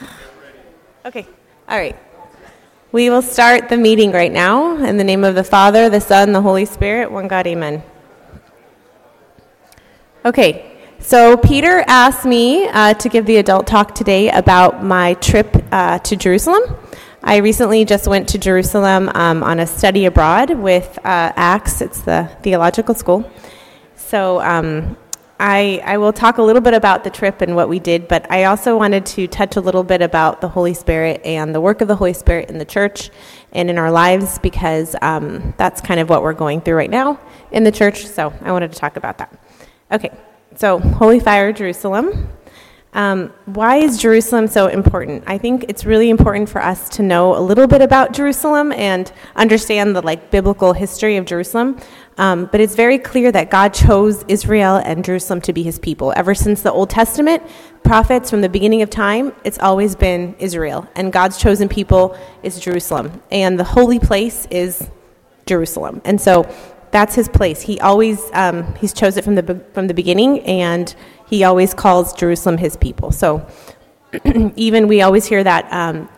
Okay, all right. We will start the meeting right now in the name of the Father, the Son, the Holy Spirit, one God, amen. Okay, so Peter asked me uh, to give the adult talk today about my trip uh, to Jerusalem. I recently just went to Jerusalem um, on a study abroad with uh, Acts, it's the theological school. So um, I, I will talk a little bit about the trip and what we did, but I also wanted to touch a little bit about the Holy Spirit and the work of the Holy Spirit in the church and in our lives because um, that's kind of what we're going through right now in the church. So I wanted to talk about that. Okay, so Holy Fire Jerusalem. Um, why is Jerusalem so important? I think it's really important for us to know a little bit about Jerusalem and understand the like biblical history of Jerusalem. Um, but it's very clear that God chose Israel and Jerusalem to be his people. Ever since the Old Testament, prophets from the beginning of time, it's always been Israel. And God's chosen people is Jerusalem. And the holy place is Jerusalem. And so that's his place. He always, um, he's chose it from the, from the beginning, and he always calls Jerusalem his people. So even we always hear that um,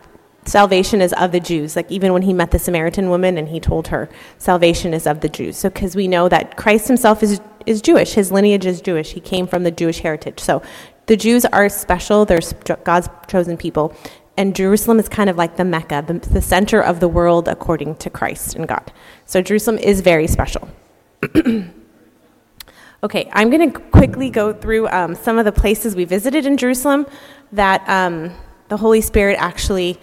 salvation is of the Jews. Like even when he met the Samaritan woman and he told her, salvation is of the Jews. So because we know that Christ himself is, is Jewish, his lineage is Jewish. He came from the Jewish heritage. So the Jews are special, they're God's chosen people. And Jerusalem is kind of like the Mecca, the, the center of the world according to Christ and God. So Jerusalem is very special. okay, I'm going to quickly go through um, some of the places we visited in Jerusalem that um, the Holy Spirit actually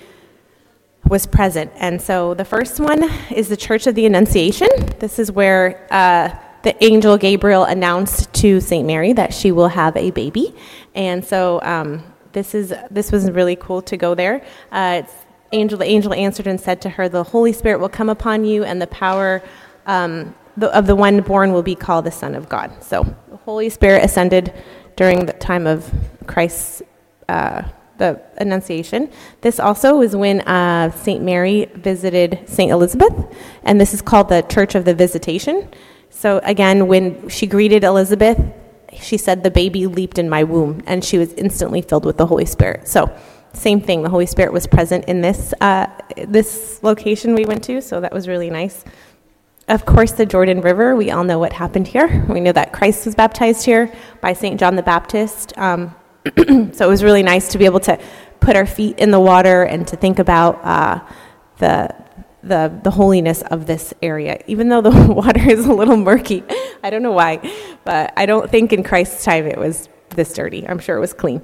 was present. And so the first one is the Church of the Annunciation. This is where uh, the angel Gabriel announced to St. Mary that she will have a baby. And so um, this, is, this was really cool to go there. Uh, angel, the angel answered and said to her, The Holy Spirit will come upon you, and the power um, the, of the one born will be called the Son of God. So the Holy Spirit ascended during the time of Christ's. Uh, the Annunciation. This also was when uh, St. Mary visited St. Elizabeth, and this is called the Church of the Visitation. So, again, when she greeted Elizabeth, she said, The baby leaped in my womb, and she was instantly filled with the Holy Spirit. So, same thing, the Holy Spirit was present in this, uh, this location we went to, so that was really nice. Of course, the Jordan River, we all know what happened here. We know that Christ was baptized here by St. John the Baptist. Um, so it was really nice to be able to put our feet in the water and to think about uh, the, the, the holiness of this area. Even though the water is a little murky, I don't know why, but I don't think in Christ's time it was this dirty. I'm sure it was clean.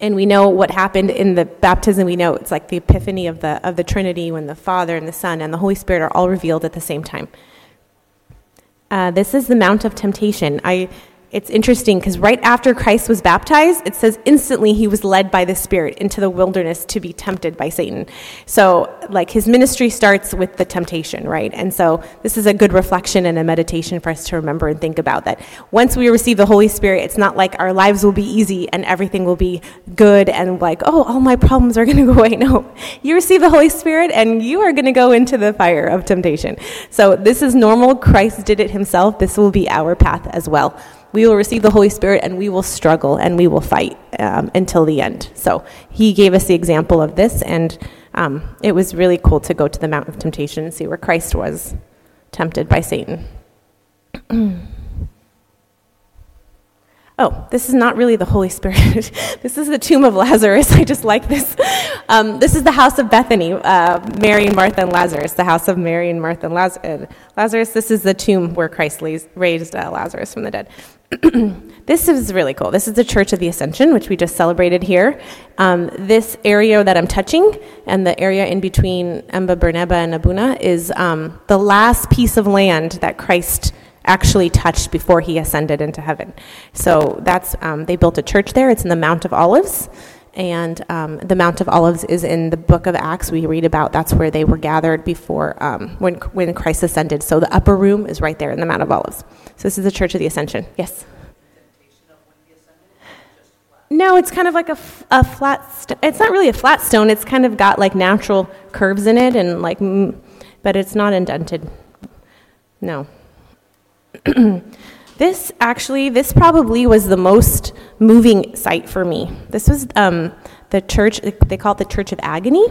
And we know what happened in the baptism. We know it's like the epiphany of the, of the Trinity when the Father and the Son and the Holy Spirit are all revealed at the same time. Uh, this is the Mount of Temptation. I it's interesting because right after Christ was baptized, it says instantly he was led by the Spirit into the wilderness to be tempted by Satan. So, like, his ministry starts with the temptation, right? And so, this is a good reflection and a meditation for us to remember and think about that once we receive the Holy Spirit, it's not like our lives will be easy and everything will be good and like, oh, all my problems are going to go away. No, you receive the Holy Spirit and you are going to go into the fire of temptation. So, this is normal. Christ did it himself. This will be our path as well we will receive the Holy Spirit and we will struggle and we will fight um, until the end. So he gave us the example of this, and um, it was really cool to go to the Mount of Temptation and see where Christ was tempted by Satan. Oh, this is not really the Holy Spirit. this is the tomb of Lazarus. I just like this. Um, this is the house of Bethany, uh, Mary and Martha and Lazarus, the house of Mary and Martha and Laz- Lazarus. This is the tomb where Christ raised uh, Lazarus from the dead. this is really cool. This is the Church of the Ascension, which we just celebrated here. Um, this area that I'm touching and the area in between Emba Berneba and Abuna is um, the last piece of land that Christ actually touched before he ascended into heaven. So that's um, they built a church there. It's in the Mount of Olives, and um, the Mount of Olives is in the Book of Acts. We read about that's where they were gathered before um, when when Christ ascended. So the upper room is right there in the Mount of Olives. So this is the Church of the Ascension. Yes. No, it's kind of like a, a flat. It's not really a flat stone. It's kind of got like natural curves in it, and like, but it's not indented. No. This actually, this probably was the most moving site for me. This was um, the church, they call it the Church of Agony,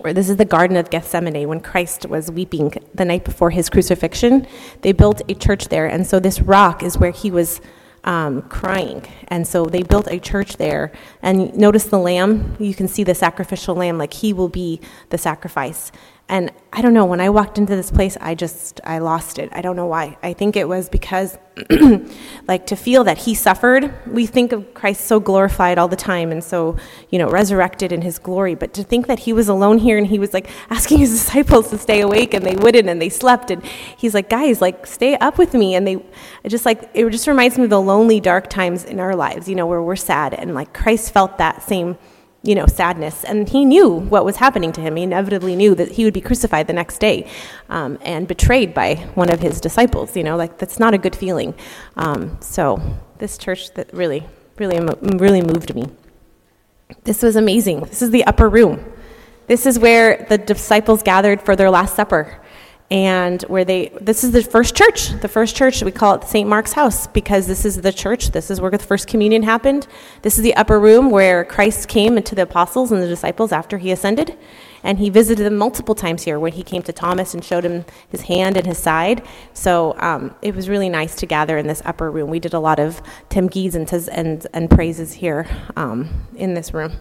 or this is the Garden of Gethsemane when Christ was weeping the night before his crucifixion. They built a church there, and so this rock is where he was um, crying. And so they built a church there. And notice the lamb, you can see the sacrificial lamb, like he will be the sacrifice. And I don't know, when I walked into this place, I just, I lost it. I don't know why. I think it was because, like, to feel that he suffered, we think of Christ so glorified all the time and so, you know, resurrected in his glory. But to think that he was alone here and he was, like, asking his disciples to stay awake and they wouldn't and they slept. And he's like, guys, like, stay up with me. And they, it just, like, it just reminds me of the lonely, dark times in our lives, you know, where we're sad. And, like, Christ felt that same you know, sadness. And he knew what was happening to him. He inevitably knew that he would be crucified the next day um, and betrayed by one of his disciples. You know, like that's not a good feeling. Um, so this church that really, really, really moved me. This was amazing. This is the upper room. This is where the disciples gathered for their Last Supper and where they this is the first church the first church we call it st mark's house because this is the church this is where the first communion happened. This is the upper room where christ came to the apostles and the disciples after he ascended and he visited them multiple times here when he came to thomas and showed him his hand and his side. So um, it was really nice to gather in this upper room. We did a lot of timgies and, and, and praises here um, in this room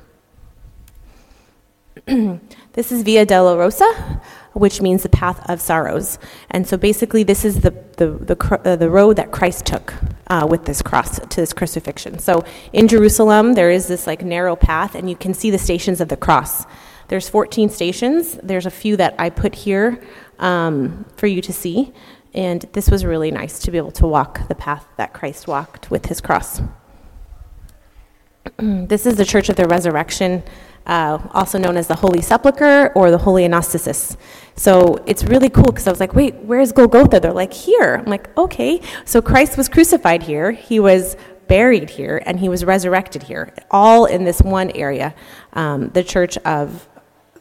this is via dolorosa which means the path of sorrows. And so basically, this is the, the, the, uh, the road that Christ took uh, with this cross to this crucifixion. So in Jerusalem, there is this like narrow path, and you can see the stations of the cross. There's 14 stations. There's a few that I put here um, for you to see. And this was really nice to be able to walk the path that Christ walked with his cross. this is the Church of the Resurrection uh, also known as the Holy Sepulchre or the Holy Anastasis. So it's really cool because I was like, wait, where's Golgotha? They're like, here. I'm like, okay. So Christ was crucified here, he was buried here, and he was resurrected here, all in this one area, um, the church of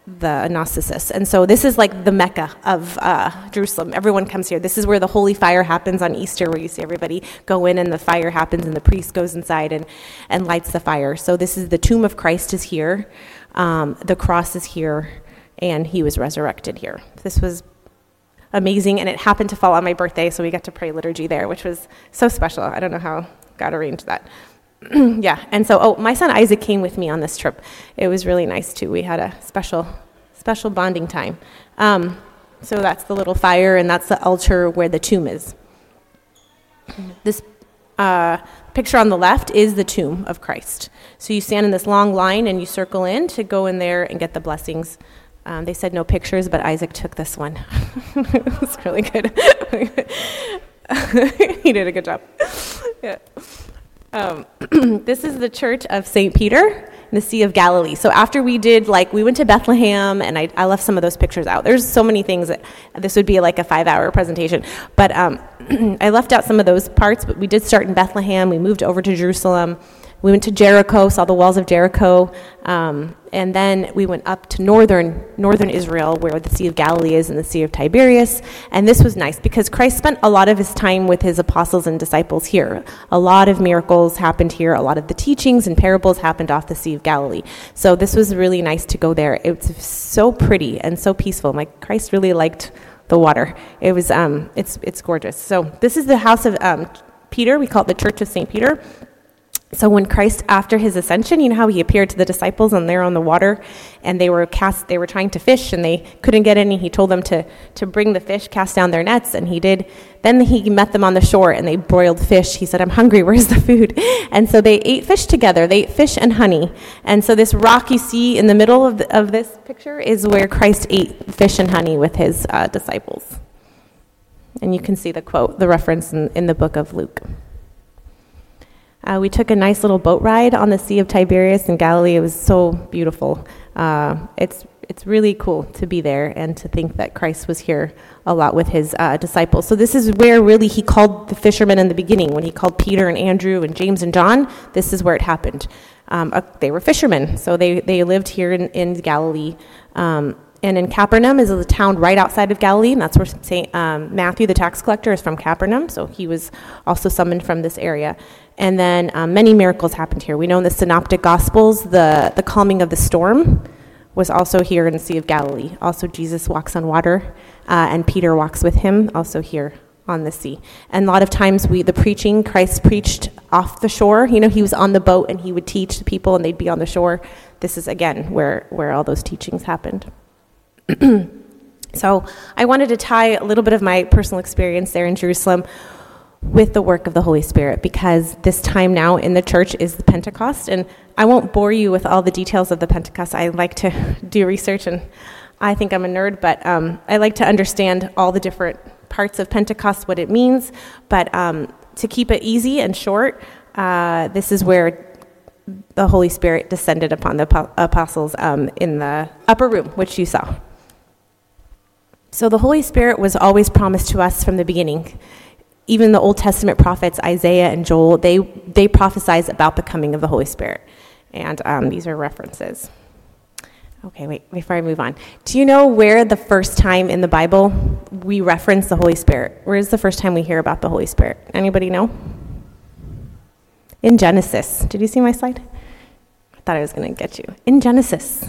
the Anastasis. And so this is like the Mecca of uh, Jerusalem. Everyone comes here. This is where the holy fire happens on Easter, where you see everybody go in and the fire happens and the priest goes inside and, and lights the fire. So this is the tomb of Christ is here. Um, the cross is here, and he was resurrected here. This was amazing, and it happened to fall on my birthday, so we got to pray liturgy there, which was so special. I don't know how God arranged that. yeah, and so, oh, my son Isaac came with me on this trip. It was really nice too. We had a special, special bonding time. Um, so that's the little fire, and that's the altar where the tomb is. This uh, picture on the left is the tomb of Christ. So you stand in this long line and you circle in to go in there and get the blessings. Um, they said no pictures, but Isaac took this one. it was really good. he did a good job. Yeah. Um, this is the church of St. Peter in the Sea of Galilee. So after we did, like, we went to Bethlehem, and I, I left some of those pictures out. There's so many things that this would be like a five hour presentation. But um, I left out some of those parts, but we did start in Bethlehem. We moved over to Jerusalem. We went to Jericho, saw the walls of Jericho, um, and then we went up to northern northern Israel, where the Sea of Galilee is and the Sea of Tiberias. And this was nice because Christ spent a lot of his time with his apostles and disciples here. A lot of miracles happened here. A lot of the teachings and parables happened off the Sea of Galilee. So this was really nice to go there. It was so pretty and so peaceful. Like Christ really liked the water. It was um, it's it's gorgeous. So this is the house of um, Peter. We call it the Church of Saint Peter. So when Christ, after his ascension, you know how he appeared to the disciples and they're on the water and they were cast, they were trying to fish and they couldn't get any. He told them to, to bring the fish, cast down their nets, and he did. Then he met them on the shore and they broiled fish. He said, I'm hungry, where's the food? And so they ate fish together. They ate fish and honey. And so this rock you see in the middle of, the, of this picture is where Christ ate fish and honey with his uh, disciples. And you can see the quote, the reference in, in the book of Luke. Uh, we took a nice little boat ride on the Sea of Tiberias in Galilee. It was so beautiful. Uh, it's it's really cool to be there and to think that Christ was here a lot with his uh, disciples. So this is where really he called the fishermen in the beginning when he called Peter and Andrew and James and John. This is where it happened. Um, uh, they were fishermen, so they they lived here in, in Galilee. Um, and in Capernaum is a town right outside of Galilee, and that's where St. Um, Matthew, the tax collector, is from Capernaum, so he was also summoned from this area. And then um, many miracles happened here. We know in the Synoptic Gospels, the, the calming of the storm was also here in the Sea of Galilee. Also, Jesus walks on water, uh, and Peter walks with him, also here on the sea. And a lot of times, we the preaching, Christ preached off the shore. You know, he was on the boat and he would teach the people, and they'd be on the shore. This is again where where all those teachings happened. so, I wanted to tie a little bit of my personal experience there in Jerusalem with the work of the Holy Spirit because this time now in the church is the Pentecost. And I won't bore you with all the details of the Pentecost. I like to do research and I think I'm a nerd, but um, I like to understand all the different parts of Pentecost, what it means. But um, to keep it easy and short, uh, this is where the Holy Spirit descended upon the apostles um, in the upper room, which you saw. So the Holy Spirit was always promised to us from the beginning even the Old Testament prophets, Isaiah and Joel, they, they prophesize about the coming of the Holy Spirit. And um, these are references. Okay, wait, before I move on. Do you know where the first time in the Bible we reference the Holy Spirit? Where is the first time we hear about the Holy Spirit? Anybody know? In Genesis. Did you see my slide? I thought I was going to get you. In Genesis.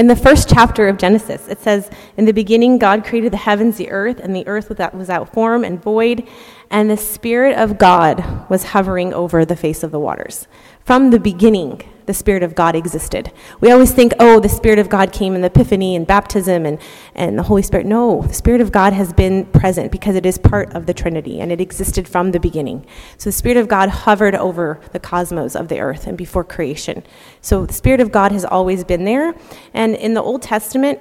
In the first chapter of Genesis, it says, In the beginning, God created the heavens, the earth, and the earth without, without form and void, and the Spirit of God was hovering over the face of the waters. From the beginning, the Spirit of God existed. We always think, oh, the Spirit of God came in the Epiphany and baptism and, and the Holy Spirit. No, the Spirit of God has been present because it is part of the Trinity and it existed from the beginning. So the Spirit of God hovered over the cosmos of the earth and before creation. So the Spirit of God has always been there. And in the Old Testament,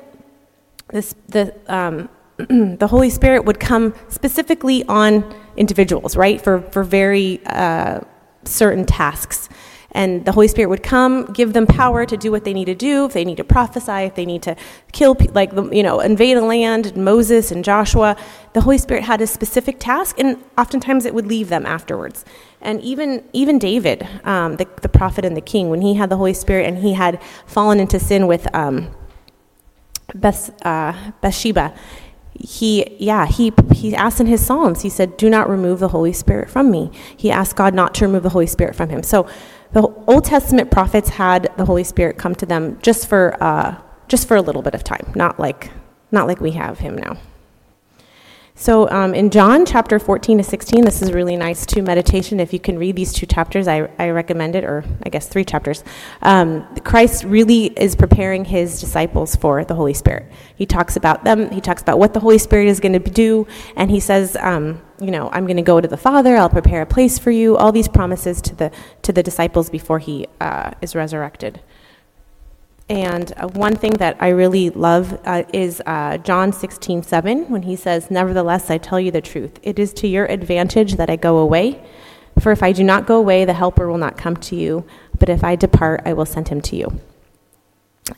this, the, um, the Holy Spirit would come specifically on individuals, right, for, for very uh, certain tasks. And the Holy Spirit would come, give them power to do what they need to do, if they need to prophesy, if they need to kill, like, you know, invade a land, Moses and Joshua. The Holy Spirit had a specific task, and oftentimes it would leave them afterwards. And even, even David, um, the, the prophet and the king, when he had the Holy Spirit and he had fallen into sin with um, Beth, uh, Bathsheba, he yeah he he asked in his psalms he said do not remove the holy spirit from me. He asked god not to remove the holy spirit from him. So the old testament prophets had the holy spirit come to them just for uh, just for a little bit of time not like not like we have him now so um, in John chapter 14 to 16, this is really nice to meditation. If you can read these two chapters, I, I recommend it, or I guess three chapters. Um, Christ really is preparing his disciples for the Holy Spirit. He talks about them, he talks about what the Holy Spirit is going to do, and he says, um, you know, I'm going to go to the Father, I'll prepare a place for you, all these promises to the, to the disciples before he uh, is resurrected. And uh, one thing that I really love uh, is uh, John 16, 7, when he says, Nevertheless, I tell you the truth. It is to your advantage that I go away. For if I do not go away, the Helper will not come to you. But if I depart, I will send him to you.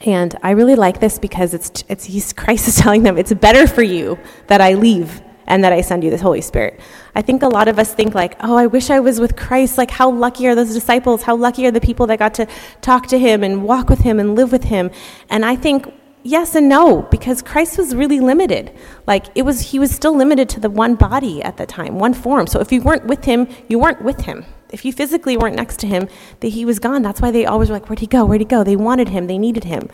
And I really like this because it's, it's he's, Christ is telling them, it's better for you that I leave and that I send you the Holy Spirit. I think a lot of us think like, oh, I wish I was with Christ. Like, how lucky are those disciples? How lucky are the people that got to talk to him and walk with him and live with him? And I think yes and no because Christ was really limited. Like it was he was still limited to the one body at the time, one form. So if you weren't with him, you weren't with him. If you physically weren't next to him, that he was gone. That's why they always were like, where'd he go? Where'd he go? They wanted him, they needed him.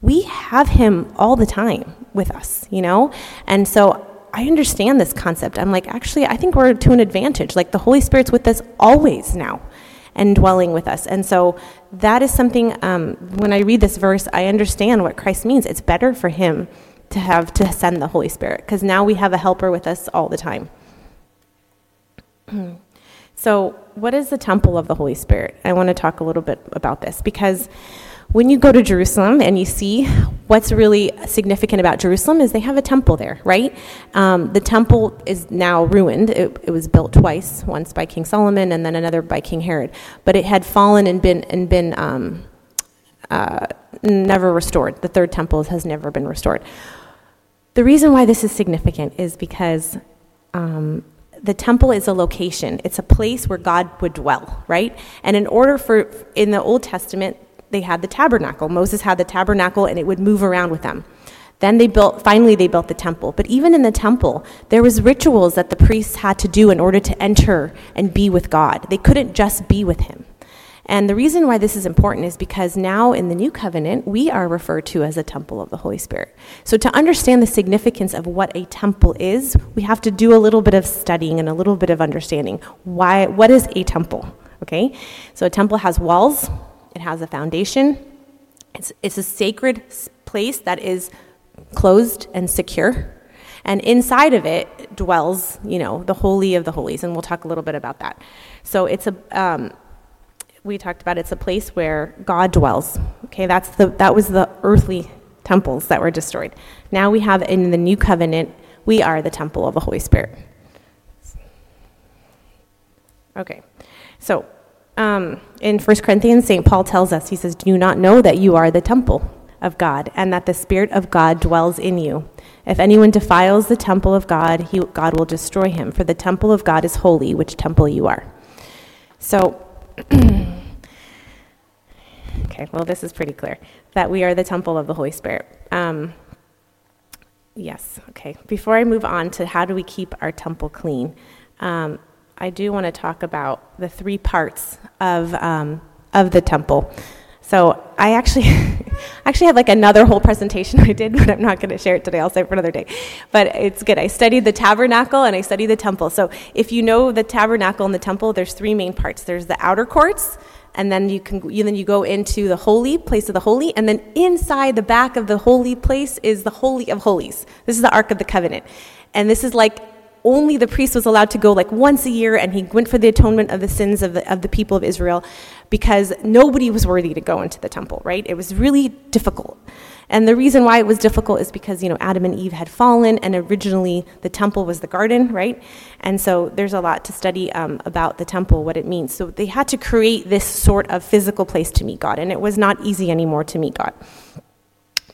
We have him all the time with us, you know? And so I understand this concept. I'm like, actually, I think we're to an advantage. Like the Holy Spirit's with us always now and dwelling with us. And so that is something, um, when I read this verse, I understand what Christ means. It's better for Him to have to send the Holy Spirit because now we have a helper with us all the time. so, what is the temple of the Holy Spirit? I want to talk a little bit about this because when you go to Jerusalem and you see what's really significant about Jerusalem is they have a temple there, right? Um, the temple is now ruined. It, it, was built twice, once by King Solomon and then another by King Herod. But it had fallen and been and been um, uh, never restored. The third temple has never been restored. The reason why this is significant is because um, the temple is a location. It's a place where God would dwell, right? And in order for in the Old Testament they had the tabernacle. Moses had the tabernacle and it would move around with them. Then they built, finally, they built the temple. But even in the temple, there was rituals that the priests had to do in order to enter and be with God. They couldn't just be with Him. And the reason why this is important is because now in the new covenant, we are referred to as a temple of the Holy Spirit. So, to understand the significance of what a temple is, we have to do a little bit of studying and a little bit of understanding. Why, what is a temple? Okay? So, a temple has walls, it has a foundation, it's, it's a sacred place that is closed and secure. And inside of it dwells, you know, the holy of the holies, and we'll talk a little bit about that. So it's a, um, we talked about it's a place where God dwells. Okay, that's the that was the earthly temples that were destroyed. Now we have in the new covenant, we are the temple of the Holy Spirit. Okay, so um, in 1 Corinthians, St. Paul tells us, he says, Do you not know that you are the temple of God and that the Spirit of God dwells in you? If anyone defiles the temple of God, he, God will destroy him, for the temple of God is holy, which temple you are. So, okay, well, this is pretty clear that we are the temple of the Holy Spirit. Um, yes, okay. Before I move on to how do we keep our temple clean, um, I do want to talk about the three parts of, um, of the temple. So I actually, actually had like another whole presentation I did, but I'm not going to share it today. I'll save it for another day. But it's good. I studied the tabernacle and I studied the temple. So if you know the tabernacle and the temple, there's three main parts. There's the outer courts, and then you can you, then you go into the holy place of the holy, and then inside the back of the holy place is the holy of holies. This is the ark of the covenant, and this is like only the priest was allowed to go like once a year and he went for the atonement of the sins of the, of the people of Israel because nobody was worthy to go into the temple, right? It was really difficult. And the reason why it was difficult is because, you know, Adam and Eve had fallen and originally the temple was the garden, right? And so there's a lot to study um, about the temple, what it means. So they had to create this sort of physical place to meet God, and it was not easy anymore to meet God.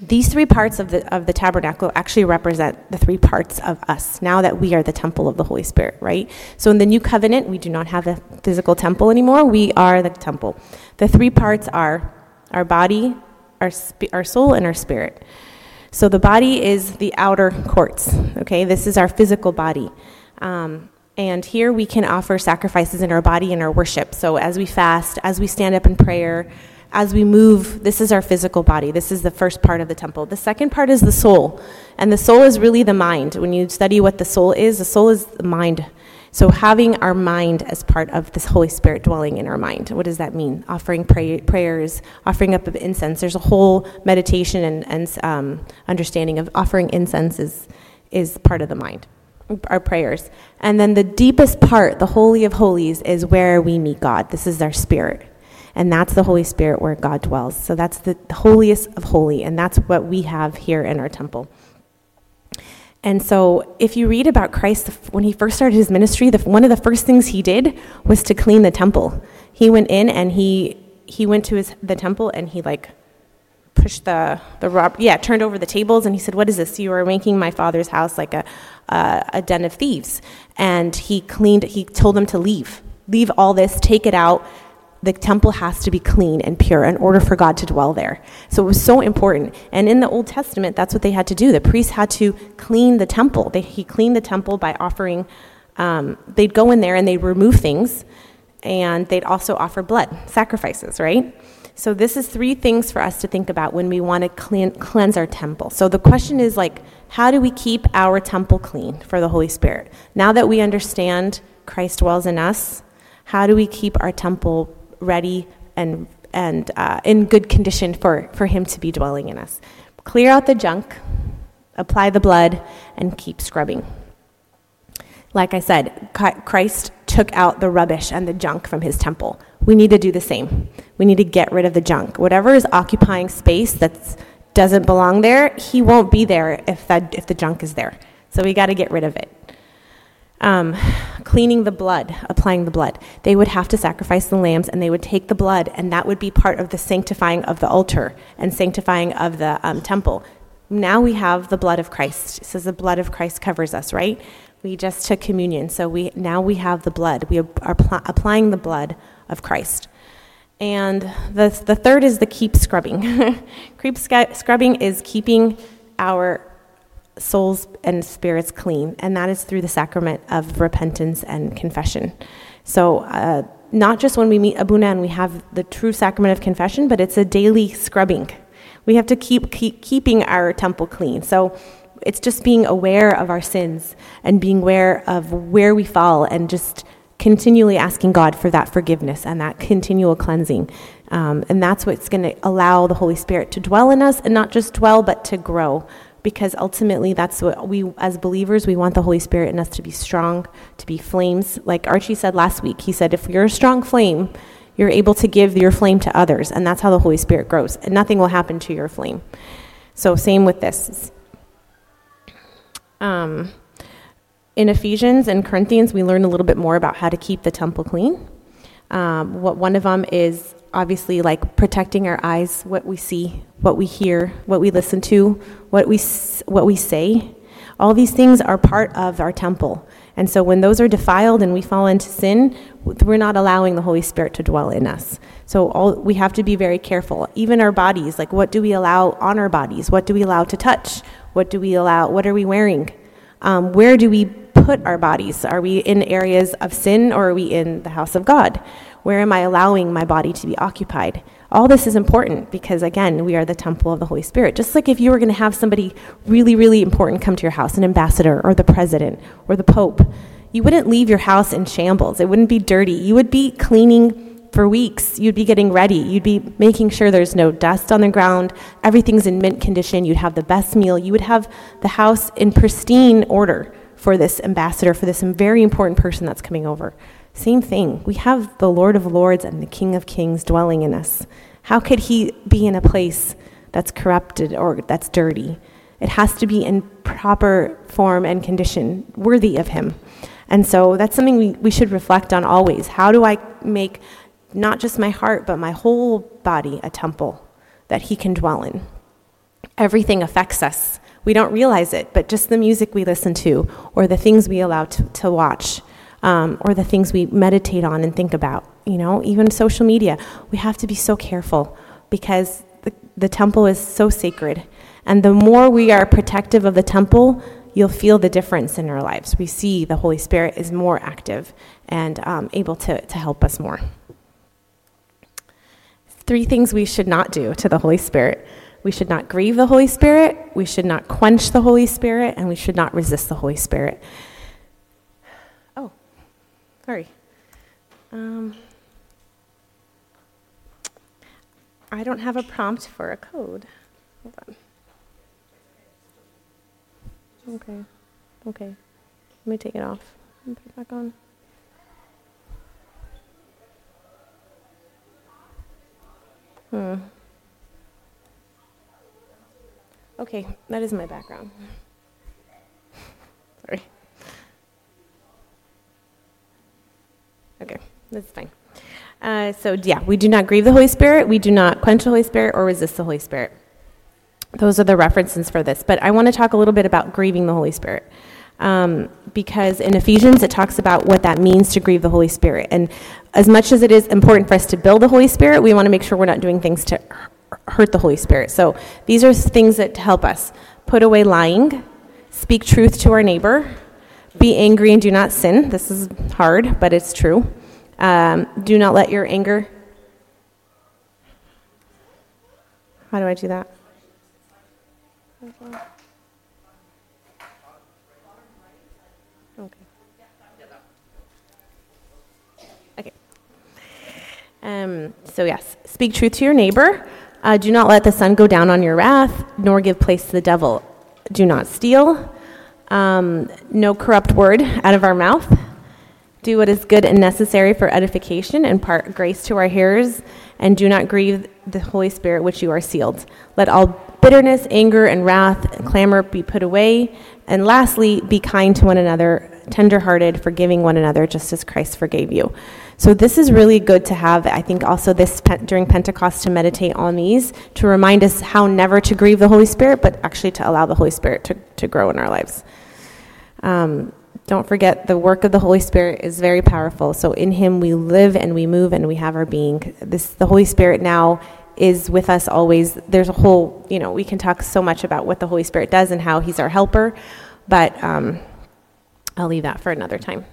These three parts of the, of the tabernacle actually represent the three parts of us now that we are the temple of the Holy Spirit, right? So in the new covenant, we do not have a physical temple anymore. We are the temple. The three parts are our body, our, sp- our soul, and our spirit. So the body is the outer courts, okay? This is our physical body. Um, and here we can offer sacrifices in our body and our worship. So as we fast, as we stand up in prayer, as we move, this is our physical body. This is the first part of the temple. The second part is the soul. And the soul is really the mind. When you study what the soul is, the soul is the mind. So, having our mind as part of this Holy Spirit dwelling in our mind, what does that mean? Offering pray- prayers, offering up of incense. There's a whole meditation and, and um, understanding of offering incense is, is part of the mind, our prayers. And then the deepest part, the Holy of Holies, is where we meet God. This is our spirit and that's the Holy Spirit where God dwells. So that's the holiest of holy, and that's what we have here in our temple. And so, if you read about Christ, when he first started his ministry, the, one of the first things he did was to clean the temple. He went in and he he went to his the temple and he like pushed the the rob yeah turned over the tables and he said, "What is this? You are making my father's house like a uh, a den of thieves." And he cleaned. He told them to leave, leave all this, take it out, the temple has to be clean and pure in order for God to dwell there. So it was so important. And in the Old Testament, that's what they had to do. The priests had to clean the temple. They, he cleaned the temple by offering, um, they'd go in there and they'd remove things, and they'd also offer blood, sacrifices, right? So this is three things for us to think about when we want to clean, cleanse our temple. So the question is like, how do we keep our temple clean for the Holy Spirit? Now that we understand Christ dwells in us, how do we keep our temple ready and, and uh, in good condition for, for Him to be dwelling in us. Clear out the junk, apply the blood, and keep scrubbing. Like I said, Christ took out the rubbish and the junk from his temple. We need to do the same. We need to get rid of the junk. Whatever is occupying space that doesn't belong there, he won't be there if, that, if the junk is there. So we got to get rid of it um, cleaning the blood, applying the blood. They would have to sacrifice the lambs and they would take the blood, and that would be part of the sanctifying of the altar and sanctifying of the um, temple. Now we have the blood of Christ. It says the blood of Christ covers us, right? We just took communion, so we now we have the blood. We are pl- applying the blood of Christ. And the, the third is the keep scrubbing. keep scrubbing is keeping our souls and spirits clean, and that is through the sacrament of repentance and confession. So, uh, not just when we meet Abuna and we have the true sacrament of confession, but it's a daily scrubbing. We have to keep, keep keeping our temple clean. So, it's just being aware of our sins and being aware of where we fall and just continually asking God for that forgiveness and that continual cleansing. Um, and that's what's going to allow the Holy Spirit to dwell in us and not just dwell, but to grow. Because ultimately, that's what we, as believers, we want the Holy Spirit in us to be strong, to be flames. Like Archie said last week, he said, if you're a strong flame, you're able to give your flame to others. And that's how the Holy Spirit grows. And nothing will happen to your flame. So, same with this. Um, in Ephesians and Corinthians, we learn a little bit more about how to keep the temple clean. Um, what one of them is obviously like protecting our eyes, what we see, what we hear, what we listen to, what we what we say. All these things are part of our temple. And so when those are defiled and we fall into sin, we're not allowing the Holy Spirit to dwell in us. So all, we have to be very careful. Even our bodies, like what do we allow on our bodies? What do we allow to touch? What do we allow? What are we wearing? Um, where do we put our bodies? Are we in areas of sin or are we in the house of God? Where am I allowing my body to be occupied? All this is important because, again, we are the temple of the Holy Spirit. Just like if you were going to have somebody really, really important come to your house, an ambassador or the president or the pope, you wouldn't leave your house in shambles. It wouldn't be dirty. You would be cleaning for weeks. You'd be getting ready. You'd be making sure there's no dust on the ground. Everything's in mint condition. You'd have the best meal. You would have the house in pristine order for this ambassador, for this very important person that's coming over. Same thing. We have the Lord of Lords and the King of Kings dwelling in us. How could he be in a place that's corrupted or that's dirty? It has to be in proper form and condition, worthy of him. And so that's something we, we should reflect on always. How do I make not just my heart, but my whole body a temple that he can dwell in? Everything affects us we don't realize it, but just the music we listen to, or the things we allow to, to watch, um, or the things we meditate on and think about, you know, even social media, we have to be so careful because the, the temple is so sacred. And the more we are protective of the temple, you'll feel the difference in our lives. We see the Holy Spirit is more active and um, able to, to help us more. Three things we should not do to the Holy Spirit. We should not grieve the Holy Spirit, we should not quench the Holy Spirit, and we should not resist the Holy Spirit. Sorry. Um, I don't have a prompt for a code. Hold on. Okay. Okay. Let me take it off and put it back on. Hmm. Okay, that is my background. Sorry. Okay, that's fine. Uh, so, yeah, we do not grieve the Holy Spirit, we do not quench the Holy Spirit, or resist the Holy Spirit. Those are the references for this. But I want to talk a little bit about grieving the Holy Spirit. Um, because in Ephesians it talks about what that means to grieve the Holy Spirit. And as much as it is important for us to build the Holy Spirit, we want to make sure we're not doing things to hurt the Holy Spirit. So these are things that help us put away lying, speak truth to our neighbor, be angry and do not sin. This is hard, but it's true. Um, do not let your anger. How do I do that? Okay. Okay. Um, so, yes, speak truth to your neighbor. Uh, do not let the sun go down on your wrath, nor give place to the devil. Do not steal. Um, no corrupt word out of our mouth. Do what is good and necessary for edification, and part grace to our hearers, and do not grieve the Holy Spirit, which you are sealed. Let all bitterness, anger, and wrath and clamor be put away. And lastly, be kind to one another, tenderhearted, forgiving one another, just as Christ forgave you. So this is really good to have. I think also this during Pentecost to meditate on these to remind us how never to grieve the Holy Spirit, but actually to allow the Holy Spirit to, to grow in our lives. Um, don't forget the work of the Holy Spirit is very powerful. So in Him we live and we move and we have our being. This the Holy Spirit now is with us always. There's a whole, you know, we can talk so much about what the Holy Spirit does and how He's our helper, but um, I'll leave that for another time.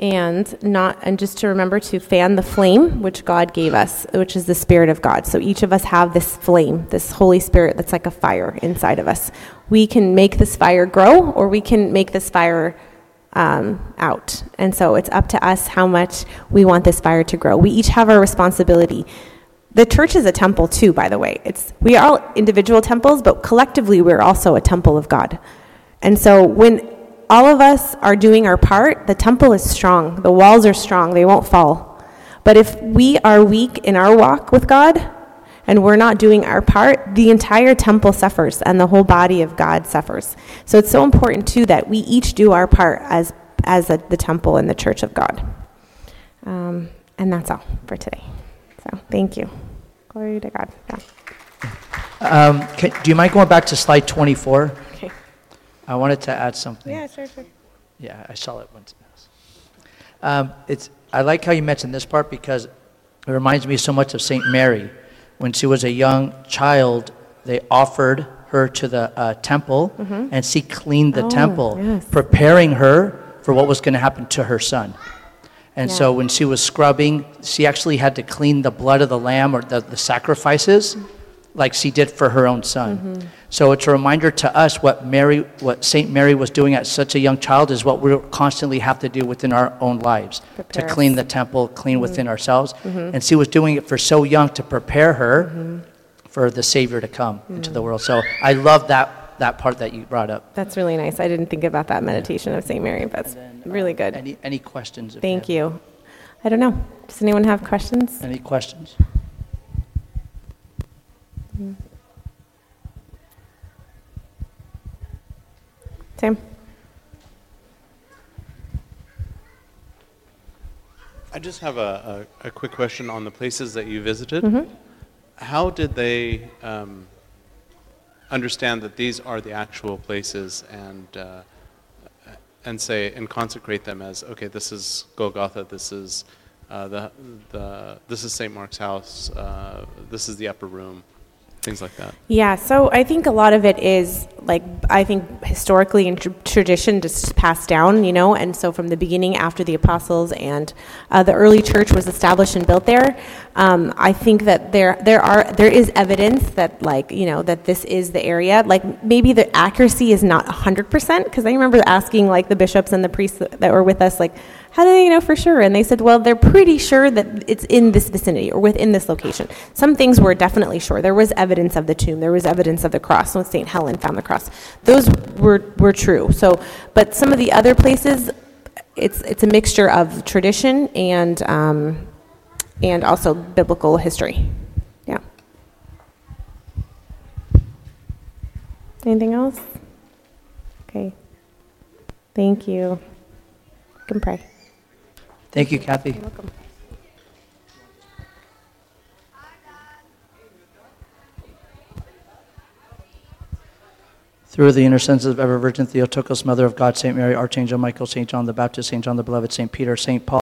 And not, and just to remember to fan the flame which God gave us, which is the Spirit of God. So each of us have this flame, this Holy Spirit that's like a fire inside of us. We can make this fire grow, or we can make this fire um, out. And so it's up to us how much we want this fire to grow. We each have our responsibility. The church is a temple too, by the way. It's we are all individual temples, but collectively we're also a temple of God. And so when all of us are doing our part, the temple is strong. The walls are strong. They won't fall. But if we are weak in our walk with God and we're not doing our part, the entire temple suffers and the whole body of God suffers. So it's so important too that we each do our part as as a, the temple and the church of God. Um, and that's all for today. So thank you. Glory to God. Yeah. Um, can, do you mind going back to slide 24? Okay. I wanted to add something. Yeah, sure, sure. Yeah, I saw it once. Um, it's, I like how you mentioned this part because it reminds me so much of St. Mary. When she was a young child, they offered her to the uh, temple and she cleaned the Oh, temple, yes. preparing her for what was going to happen to her son. And so when she was scrubbing, she actually had to clean the blood of the lamb or the, the sacrifices like she did for her own son. Mm-hmm. So it's a reminder to us what Mary, what Saint Mary was doing at such a young child is what we constantly have to do within our own lives Prepare to. Mm-hmm. clean the temple, clean within ourselves. And she was doing it for so young to prepare her Mm-hmm. for the Savior to come into the world. So I love that, that part that you brought up. That's really nice. I didn't think about that meditation of St. Mary, but it's really good. Any, any questions? Thank have- you. I don't know. Does anyone have questions? Any questions? Sam? I just have a, a, a quick question on the places that you visited. Mm-hmm. How did they um, understand that these are the actual places and uh, and say and consecrate them as okay, this is Golgotha, this is uh, the the this is Saint Mark's house, uh, this is the upper room, things like that. Yeah, so I think a lot of it is like I think historically and tr- tradition just passed down, you know, and so from the beginning after the apostles and uh, the early church was established and built there, um, I think that there there are there is evidence that like you know that this is the area. Like maybe the accuracy is not hundred percent because I remember asking like the bishops and the priests that that were with us like. How do they know for sure? And they said, well, they're pretty sure that it's in this vicinity or within this location. Some things were definitely sure. There was evidence of the tomb. There was evidence of the cross when St. Helen found the cross. Those were, were true. So, but some of the other places, it's, it's a mixture of tradition and, um, and also biblical history. Yeah. Anything else? Okay. Thank you. You can pray. Thank you, Kathy. welcome. Through the intercessions of ever Virgin Theotokos, Mother of God, Saint Mary, Archangel Michael, Saint John the Baptist, Saint John the Beloved, Saint Peter, Saint Paul,